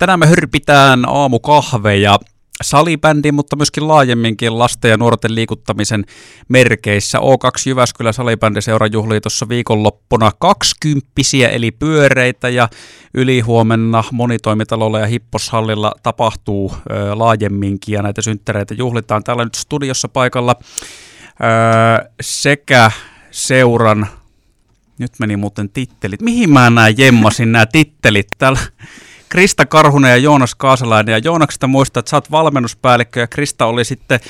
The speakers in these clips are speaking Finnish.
Tänään me hörpitään aamukahveja salibändin, mutta myöskin laajemminkin lasten ja nuorten liikuttamisen merkeissä. O2 Jyväskylä salibändiseura juhlii tuossa viikonloppuna kaksikymppisiä eli pyöreitä ja ylihuomenna monitoimitalolla ja hipposhallilla tapahtuu ö, laajemminkin ja näitä synttereitä juhlitaan. Täällä nyt studiossa paikalla ö, sekä seuran nyt meni muuten tittelit. Mihin mä näin jemmasin nämä tittelit? Täällä Krista Karhunen ja Joonas Kaasalainen. Ja Joonaksesta muistaa, että sä oot valmennuspäällikkö ja Krista oli sitten...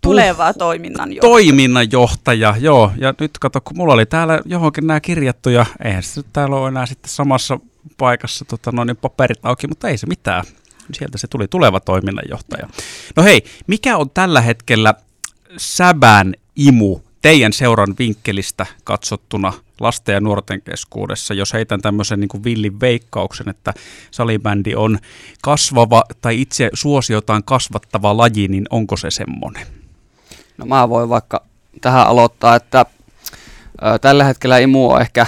Tuleva toiminnanjohtaja. Toiminnanjohtaja, joo. Ja nyt kato, kun mulla oli täällä johonkin nämä kirjattu ja eihän se täällä ole enää sitten samassa paikassa tota, noin paperit auki, mutta ei se mitään. Sieltä se tuli tuleva toiminnanjohtaja. No hei, mikä on tällä hetkellä Säbän imu teidän seuran vinkkelistä katsottuna lasten ja nuorten keskuudessa, jos heitän tämmöisen niin kuin villin veikkauksen, että salibändi on kasvava tai itse suosiotaan kasvattava laji, niin onko se semmoinen? No mä voin vaikka tähän aloittaa, että ö, tällä hetkellä imu on ehkä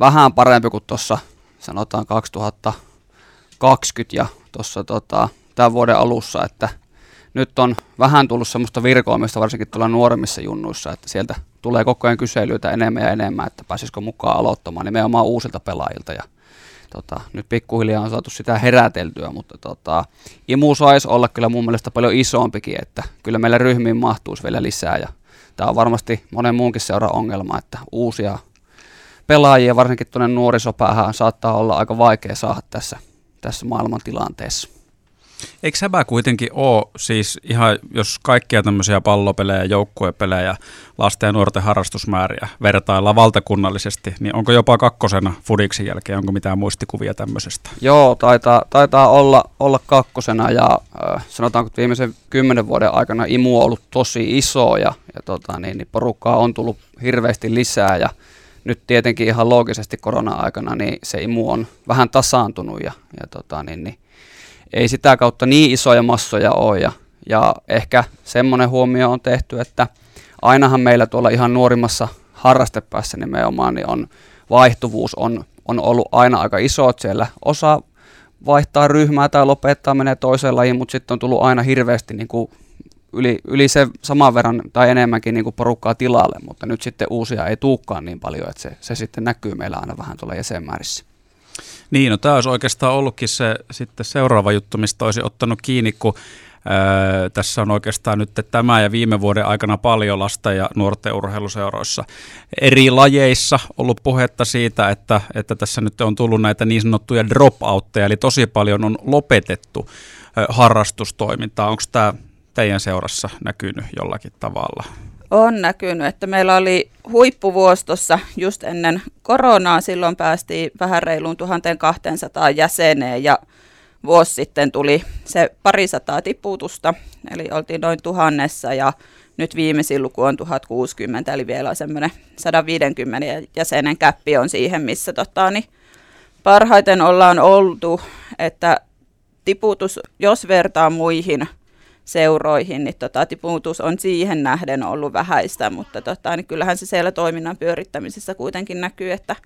vähän parempi kuin tuossa sanotaan 2020 ja tuossa tota, tämän vuoden alussa, että – nyt on vähän tullut semmoista virkoamista, varsinkin tuolla nuoremmissa junnuissa, että sieltä tulee koko ajan kyselyitä enemmän ja enemmän, että pääsisikö mukaan aloittamaan nimenomaan uusilta pelaajilta. Ja, tota, nyt pikkuhiljaa on saatu sitä heräteltyä, mutta tota, imu saisi olla kyllä mun mielestä paljon isompikin, että kyllä meillä ryhmiin mahtuisi vielä lisää. Ja tämä on varmasti monen muunkin seura ongelma, että uusia pelaajia, varsinkin tuonne nuorisopäähän, saattaa olla aika vaikea saada tässä, tässä maailman tilanteessa. Eikö säbä kuitenkin ole siis ihan, jos kaikkia tämmöisiä pallopelejä, joukkuepelejä, lasten ja nuorten harrastusmääriä vertaillaan valtakunnallisesti, niin onko jopa kakkosena Fudiksin jälkeen, onko mitään muistikuvia tämmöisestä? Joo, taitaa, taitaa olla, olla kakkosena ja äh, sanotaanko, että viimeisen kymmenen vuoden aikana imu on ollut tosi iso ja, ja tota, niin, niin porukkaa on tullut hirveästi lisää ja nyt tietenkin ihan loogisesti korona-aikana niin se imu on vähän tasaantunut ja, ja tota, niin, niin, ei sitä kautta niin isoja massoja ole. Ja, ja ehkä semmoinen huomio on tehty, että ainahan meillä tuolla ihan nuorimmassa harrastepäässä nimenomaan niin on vaihtuvuus on, on ollut aina aika iso, että siellä osa vaihtaa ryhmää tai lopettaa, menee toiseen lajiin, mutta sitten on tullut aina hirveästi niin kuin yli, yli se saman verran tai enemmänkin niin kuin porukkaa tilalle, mutta nyt sitten uusia ei tuukkaan niin paljon, että se, se sitten näkyy meillä aina vähän tuolla jäsenmäärissä. Niin, no tämä olisi oikeastaan ollutkin se sitten seuraava juttu, mistä olisi ottanut kiinni, kun Öö, tässä on oikeastaan nyt tämä ja viime vuoden aikana paljon lasta ja nuorten urheiluseuroissa eri lajeissa ollut puhetta siitä, että, että tässä nyt on tullut näitä niin sanottuja dropoutteja, eli tosi paljon on lopetettu harrastustoimintaa. Onko tämä teidän seurassa näkynyt jollakin tavalla? On näkynyt, että meillä oli huippuvuostossa just ennen koronaa, silloin päästiin vähän reiluun 1200 jäseneen ja vuosi sitten tuli se parisataa tiputusta, eli oltiin noin tuhannessa ja nyt viimeisin luku on 1060, eli vielä semmoinen 150 jäsenen käppi on siihen, missä tota, niin parhaiten ollaan oltu, että tiputus, jos vertaa muihin seuroihin, niin tota, tiputus on siihen nähden ollut vähäistä, mutta tota, niin kyllähän se siellä toiminnan pyörittämisessä kuitenkin näkyy, että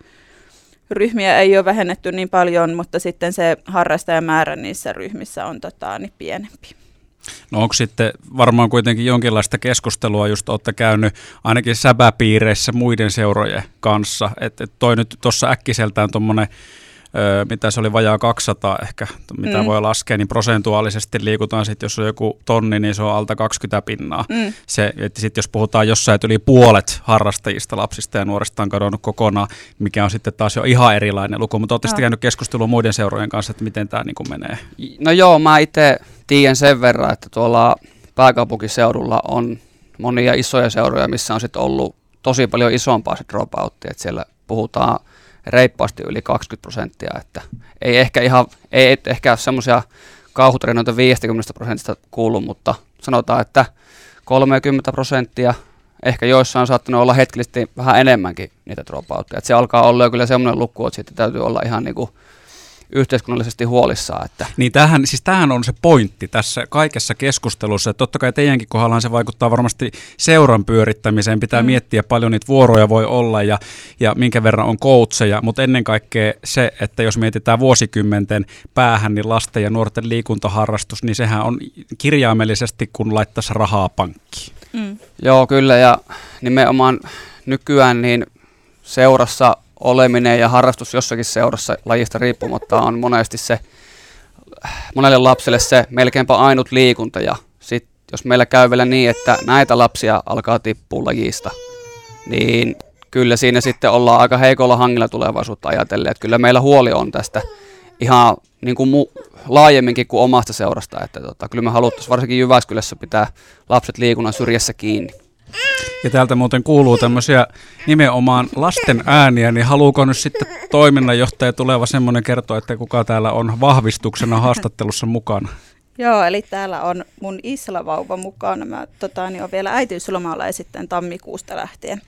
ryhmiä ei ole vähennetty niin paljon, mutta sitten se harrastajamäärä niissä ryhmissä on tota, niin pienempi. No onko sitten varmaan kuitenkin jonkinlaista keskustelua, just olette käynyt ainakin säbäpiireissä muiden seurojen kanssa, että et toi nyt tuossa äkkiseltään tuommoinen mitä se oli vajaa 200 ehkä, mitä mm. voi laskea, niin prosentuaalisesti liikutaan sitten, jos on joku tonni, niin se on alta 20 pinnaa. Mm. Se, että sitten jos puhutaan jossain, että yli puolet harrastajista, lapsista ja nuorista on kadonnut kokonaan, mikä on sitten taas jo ihan erilainen luku, mutta olette no. käynyt keskustelua muiden seurojen kanssa, että miten tämä niin menee? No joo, mä itse tiedän sen verran, että tuolla pääkaupunkiseudulla on monia isoja seuroja, missä on sitten ollut tosi paljon isompaa se dropoutti, että siellä puhutaan reippaasti yli 20 prosenttia, että ei ehkä ihan, ei ehkä semmoisia kauhutarinoita 50 prosentista kuulu, mutta sanotaan, että 30 prosenttia, ehkä joissain on saattanut olla hetkellisesti vähän enemmänkin niitä dropoutteja. Se alkaa olla jo kyllä semmoinen luku, että sitten täytyy olla ihan niin kuin yhteiskunnallisesti huolissaan. Että. Niin tämähän, siis tämähän on se pointti tässä kaikessa keskustelussa, että totta kai teidänkin kohdallaan se vaikuttaa varmasti seuran pyörittämiseen, pitää mm. miettiä paljon niitä vuoroja voi olla ja, ja minkä verran on coacheja, mutta ennen kaikkea se, että jos mietitään vuosikymmenten päähän, niin lasten ja nuorten liikuntaharrastus, niin sehän on kirjaimellisesti kun laittaisi rahaa pankkiin. Mm. Joo, kyllä ja nimenomaan nykyään niin seurassa oleminen ja harrastus jossakin seurassa lajista riippumatta on monesti se, monelle lapselle se melkeinpä ainut liikunta ja sit jos meillä käy vielä niin, että näitä lapsia alkaa tippua lajista, niin kyllä siinä sitten ollaan aika heikolla hangilla tulevaisuutta ajatellen, että kyllä meillä huoli on tästä ihan niin kuin mu- laajemminkin kuin omasta seurasta, että tota, kyllä me haluttaisiin varsinkin Jyväskylässä pitää lapset liikunnan syrjässä kiinni. Ja täältä muuten kuuluu tämmöisiä nimenomaan lasten ääniä, niin haluuko nyt sitten toiminnanjohtaja tuleva semmoinen kertoa, että kuka täällä on vahvistuksena haastattelussa mukana? Joo, eli täällä on mun islavauva mukana. Mä tota, niin on vielä äitiyslomalla ja sitten tammikuusta lähtien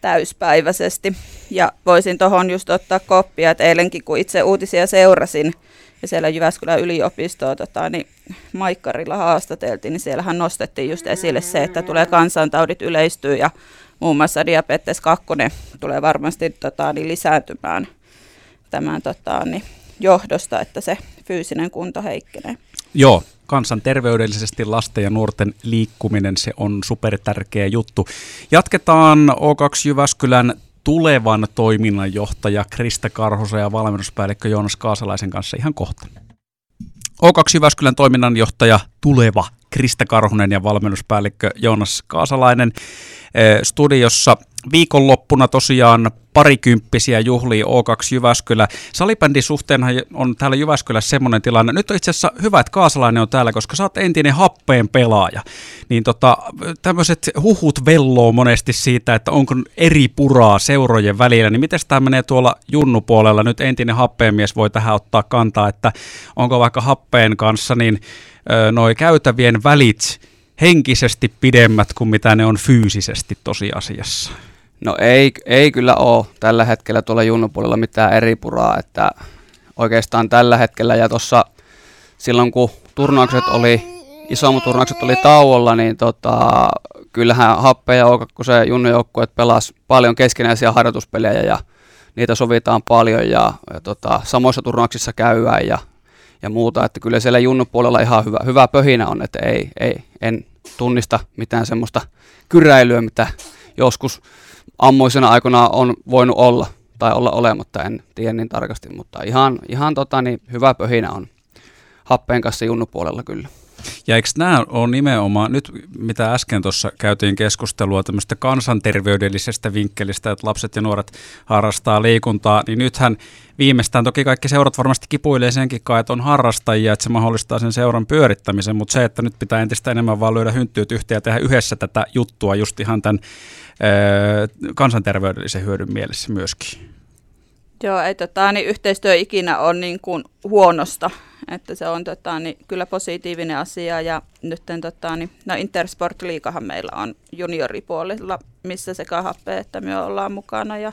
täyspäiväisesti. Ja voisin tuohon just ottaa koppia, että eilenkin kun itse uutisia seurasin ja siellä Jyväskylän yliopistoa tota, niin Maikkarilla haastateltiin, niin siellähän nostettiin just esille se, että tulee kansantaudit yleistyy ja muun muassa diabetes 2 tulee varmasti tota, niin lisääntymään tämän tota, niin johdosta, että se fyysinen kunto heikkenee. Joo, kansanterveydellisesti lasten ja nuorten liikkuminen, se on supertärkeä juttu. Jatketaan O2 Jyväskylän tulevan toiminnanjohtaja Krista Karhosen ja valmennuspäällikkö Joonas Kaasalaisen kanssa ihan kohta. O2 Jyväskylän toiminnanjohtaja tuleva Krista Karhunen ja valmennuspäällikkö Joonas Kaasalainen eh, studiossa. Viikonloppuna tosiaan parikymppisiä juhlia O2 Jyväskylä. Salibändin suhteenhan on täällä Jyväskylässä semmoinen tilanne. Nyt on itse asiassa hyvä, että Kaasalainen on täällä, koska sä oot entinen happeen pelaaja. Niin tota, tämmöiset huhut velloo monesti siitä, että onko eri puraa seurojen välillä. Niin miten tämä menee tuolla junnupuolella? Nyt entinen happeenmies voi tähän ottaa kantaa, että onko vaikka happeen kanssa niin noi käytävien välit henkisesti pidemmät kuin mitä ne on fyysisesti tosiasiassa? No ei, ei kyllä ole tällä hetkellä tuolla junnupuolella mitään eri puraa, että oikeastaan tällä hetkellä ja tuossa silloin kun turnaukset oli, isommat turnaukset oli tauolla, niin tota, kyllähän Happe ja se junnujoukkueet pelas paljon keskinäisiä harjoituspelejä ja niitä sovitaan paljon ja, ja tota, samoissa turnauksissa käydään ja, ja muuta, että kyllä siellä junnupuolella ihan hyvä, hyvä pöhinä on, että ei, ei, en tunnista mitään semmoista kyräilyä, mitä joskus ammoisena aikana on voinut olla tai olla olematta, en tiedä niin tarkasti, mutta ihan, ihan tota, niin hyvä pöhinä on happeen kanssa junnupuolella kyllä. Ja eikö nämä ole nimenomaan, nyt mitä äsken tuossa käytiin keskustelua tämmöistä kansanterveydellisestä vinkkelistä, että lapset ja nuoret harrastaa liikuntaa, niin nythän viimeistään toki kaikki seurat varmasti kipuilee senkin kai, että on harrastajia, että se mahdollistaa sen seuran pyörittämisen, mutta se, että nyt pitää entistä enemmän vaan lyödä hynttyyt yhteen ja tehdä yhdessä tätä juttua just ihan tämän kansanterveydellisen hyödyn mielessä myöskin. Joo, ei tota, niin yhteistyö ikinä on niin kuin huonosta, että se on tota, niin kyllä positiivinen asia. Ja nyt tota, niin, no Intersport Liikahan meillä on junioripuolella, missä sekä happe että me ollaan mukana. Ja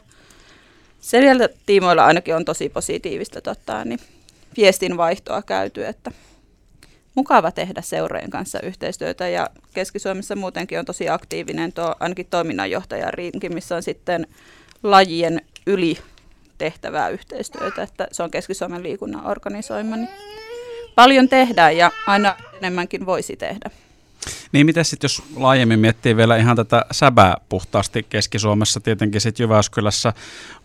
siellä tiimoilla ainakin on tosi positiivista tota, niin, viestinvaihtoa käyty, että mukava tehdä seurojen kanssa yhteistyötä. Ja Keski-Suomessa muutenkin on tosi aktiivinen tuo ainakin toiminnanjohtaja Riinki, missä on sitten lajien yli tehtävää yhteistyötä, että se on Keski-Suomen liikunnan organisoima. Niin paljon tehdään ja aina enemmänkin voisi tehdä. Niin miten sitten, jos laajemmin miettii vielä ihan tätä säbää puhtaasti Keski-Suomessa, tietenkin sitten Jyväskylässä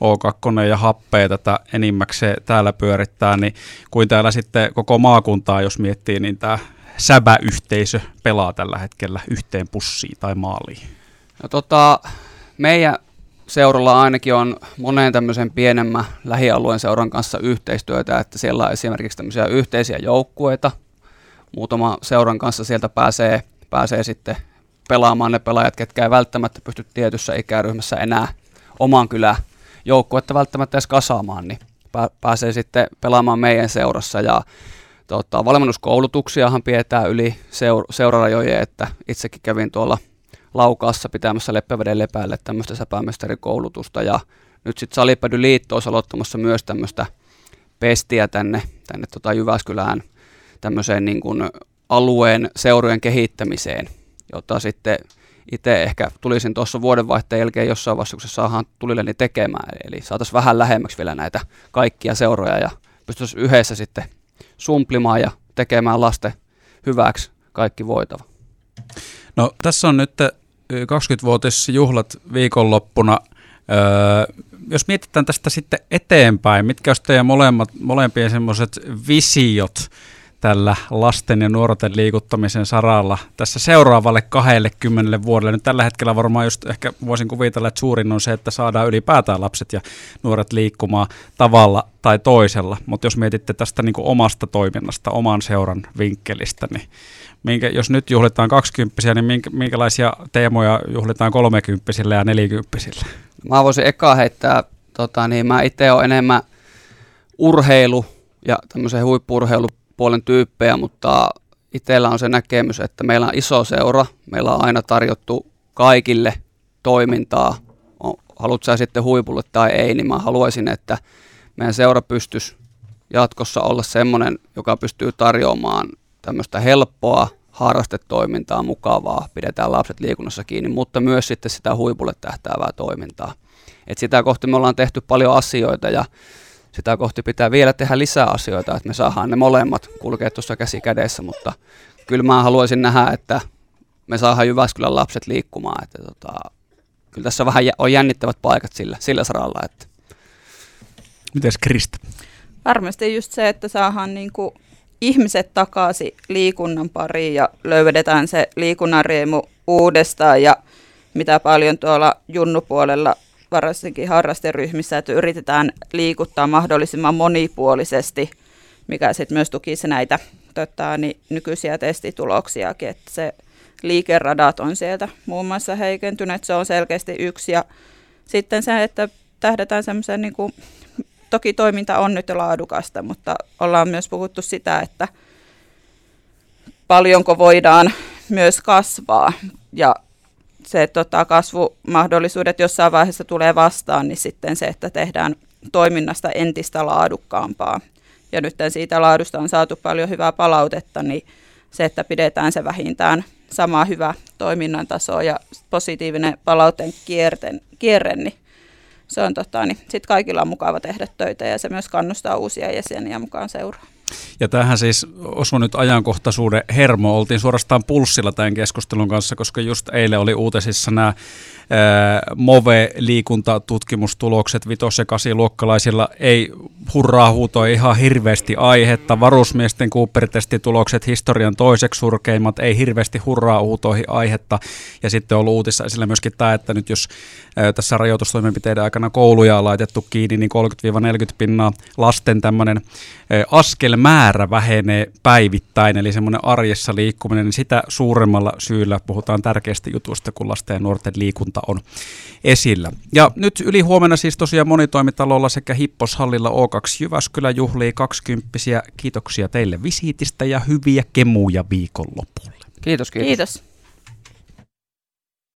O2 ja happea tätä enimmäkseen täällä pyörittää, niin kuin täällä sitten koko maakuntaa, jos miettii, niin tämä säbäyhteisö pelaa tällä hetkellä yhteen pussiin tai maaliin? No tota, meidän seuralla ainakin on monen tämmöisen pienemmän lähialueen seuran kanssa yhteistyötä, että siellä on esimerkiksi tämmöisiä yhteisiä joukkueita, muutama seuran kanssa sieltä pääsee, pääsee sitten pelaamaan ne pelaajat, ketkä ei välttämättä pysty tietyssä ikäryhmässä enää oman kylän joukkuetta välttämättä edes kasaamaan, niin pääsee sitten pelaamaan meidän seurassa. Ja tota, valmennuskoulutuksiahan pidetään yli seur- seurarajojen, että itsekin kävin tuolla Laukaassa pitämässä Leppäveden lepäälle tämmöistä säpämestarikoulutusta ja nyt sitten Salipädy Liitto olisi aloittamassa myös tämmöistä pestiä tänne, tänne tota Jyväskylään tämmöiseen niin kuin alueen seurojen kehittämiseen, jota sitten itse ehkä tulisin tuossa vuodenvaihteen jälkeen jossain vaiheessa, kun se saadaan tulilleni tekemään. Eli saataisiin vähän lähemmäksi vielä näitä kaikkia seuroja ja pystyisi yhdessä sitten sumplimaan ja tekemään lasten hyväksi kaikki voitava. No tässä on nyt 20-vuotisjuhlat viikonloppuna. Öö, jos mietitään tästä sitten eteenpäin, mitkä olisi teidän molemmat, molempien semmoiset visiot tällä lasten ja nuorten liikuttamisen saralla tässä seuraavalle 20 vuodelle. Nyt tällä hetkellä varmaan just ehkä voisin kuvitella, että suurin on se, että saadaan ylipäätään lapset ja nuoret liikkumaan tavalla tai toisella. Mutta jos mietitte tästä niin omasta toiminnasta, oman seuran vinkkelistä, niin minkä, jos nyt juhlitaan 20 niin minkä, minkälaisia teemoja juhlitaan 30 ja 40 Mä voisin eka heittää, tota, niin mä itse olen enemmän urheilu ja tämmöisen huippurheilupuolen tyyppejä, mutta itsellä on se näkemys, että meillä on iso seura, meillä on aina tarjottu kaikille toimintaa, haluat sä sitten huipulle tai ei, niin mä haluaisin, että meidän seura pystyisi jatkossa olla semmoinen, joka pystyy tarjoamaan tämmöistä helppoa harrastetoimintaa, mukavaa, pidetään lapset liikunnassa kiinni, mutta myös sitten sitä huipulle tähtäävää toimintaa. Et sitä kohti me ollaan tehty paljon asioita ja sitä kohti pitää vielä tehdä lisää asioita, että me saadaan ne molemmat kulkea tuossa käsi kädessä, mutta kyllä mä haluaisin nähdä, että me saadaan Jyväskylän lapset liikkumaan, että tota, kyllä tässä vähän on jännittävät paikat sillä, sillä saralla. Että. Mites Krista? Varmasti just se, että saadaan niinku ihmiset takaisin liikunnan pariin ja löydetään se liikunnan riemu uudestaan ja mitä paljon tuolla junnupuolella varsinkin harrasteryhmissä, että yritetään liikuttaa mahdollisimman monipuolisesti, mikä sitten myös tukisi näitä tota, niin, nykyisiä testituloksiakin, että se liikeradat on sieltä muun muassa heikentynyt, se on selkeästi yksi. Ja sitten se, että tähdetään semmoisen niin kuin toki toiminta on nyt laadukasta, mutta ollaan myös puhuttu sitä, että paljonko voidaan myös kasvaa. Ja se tota, kasvumahdollisuudet jossain vaiheessa tulee vastaan, niin sitten se, että tehdään toiminnasta entistä laadukkaampaa. Ja nyt siitä laadusta on saatu paljon hyvää palautetta, niin se, että pidetään se vähintään sama hyvä toiminnan taso ja positiivinen palautteen kierten, kierre, niin se on tota, niin sitten kaikilla on mukava tehdä töitä ja se myös kannustaa uusia jäseniä mukaan seuraan. Ja tähän siis osui nyt ajankohtaisuuden hermo. Oltiin suorastaan pulssilla tämän keskustelun kanssa, koska just eilen oli uutisissa nämä MOVE-liikuntatutkimustulokset vitos- ja kasiluokkalaisilla ei hurraa huutoi ihan hirveästi aihetta. Varusmiesten Cooper-testitulokset historian toiseksi surkeimmat, ei hirveästi hurraa huutoihin aihetta. Ja sitten on ollut uutissa esillä myöskin tämä, että nyt jos tässä rajoitustoimenpiteiden aikana kouluja on laitettu kiinni, niin 30-40 pinnaa lasten tämmöinen askelmäärä vähenee päivittäin, eli semmoinen arjessa liikkuminen, niin sitä suuremmalla syyllä puhutaan tärkeistä jutuista, kun lasten ja nuorten liikunta on esillä. Ja nyt yli huomenna siis tosiaan monitoimitalolla sekä Hipposhallilla O2 Jyväskylä juhlii 20 Kiitoksia teille visiitistä ja hyviä kemuja viikonlopulle. Kiitos, kiitos. kiitos.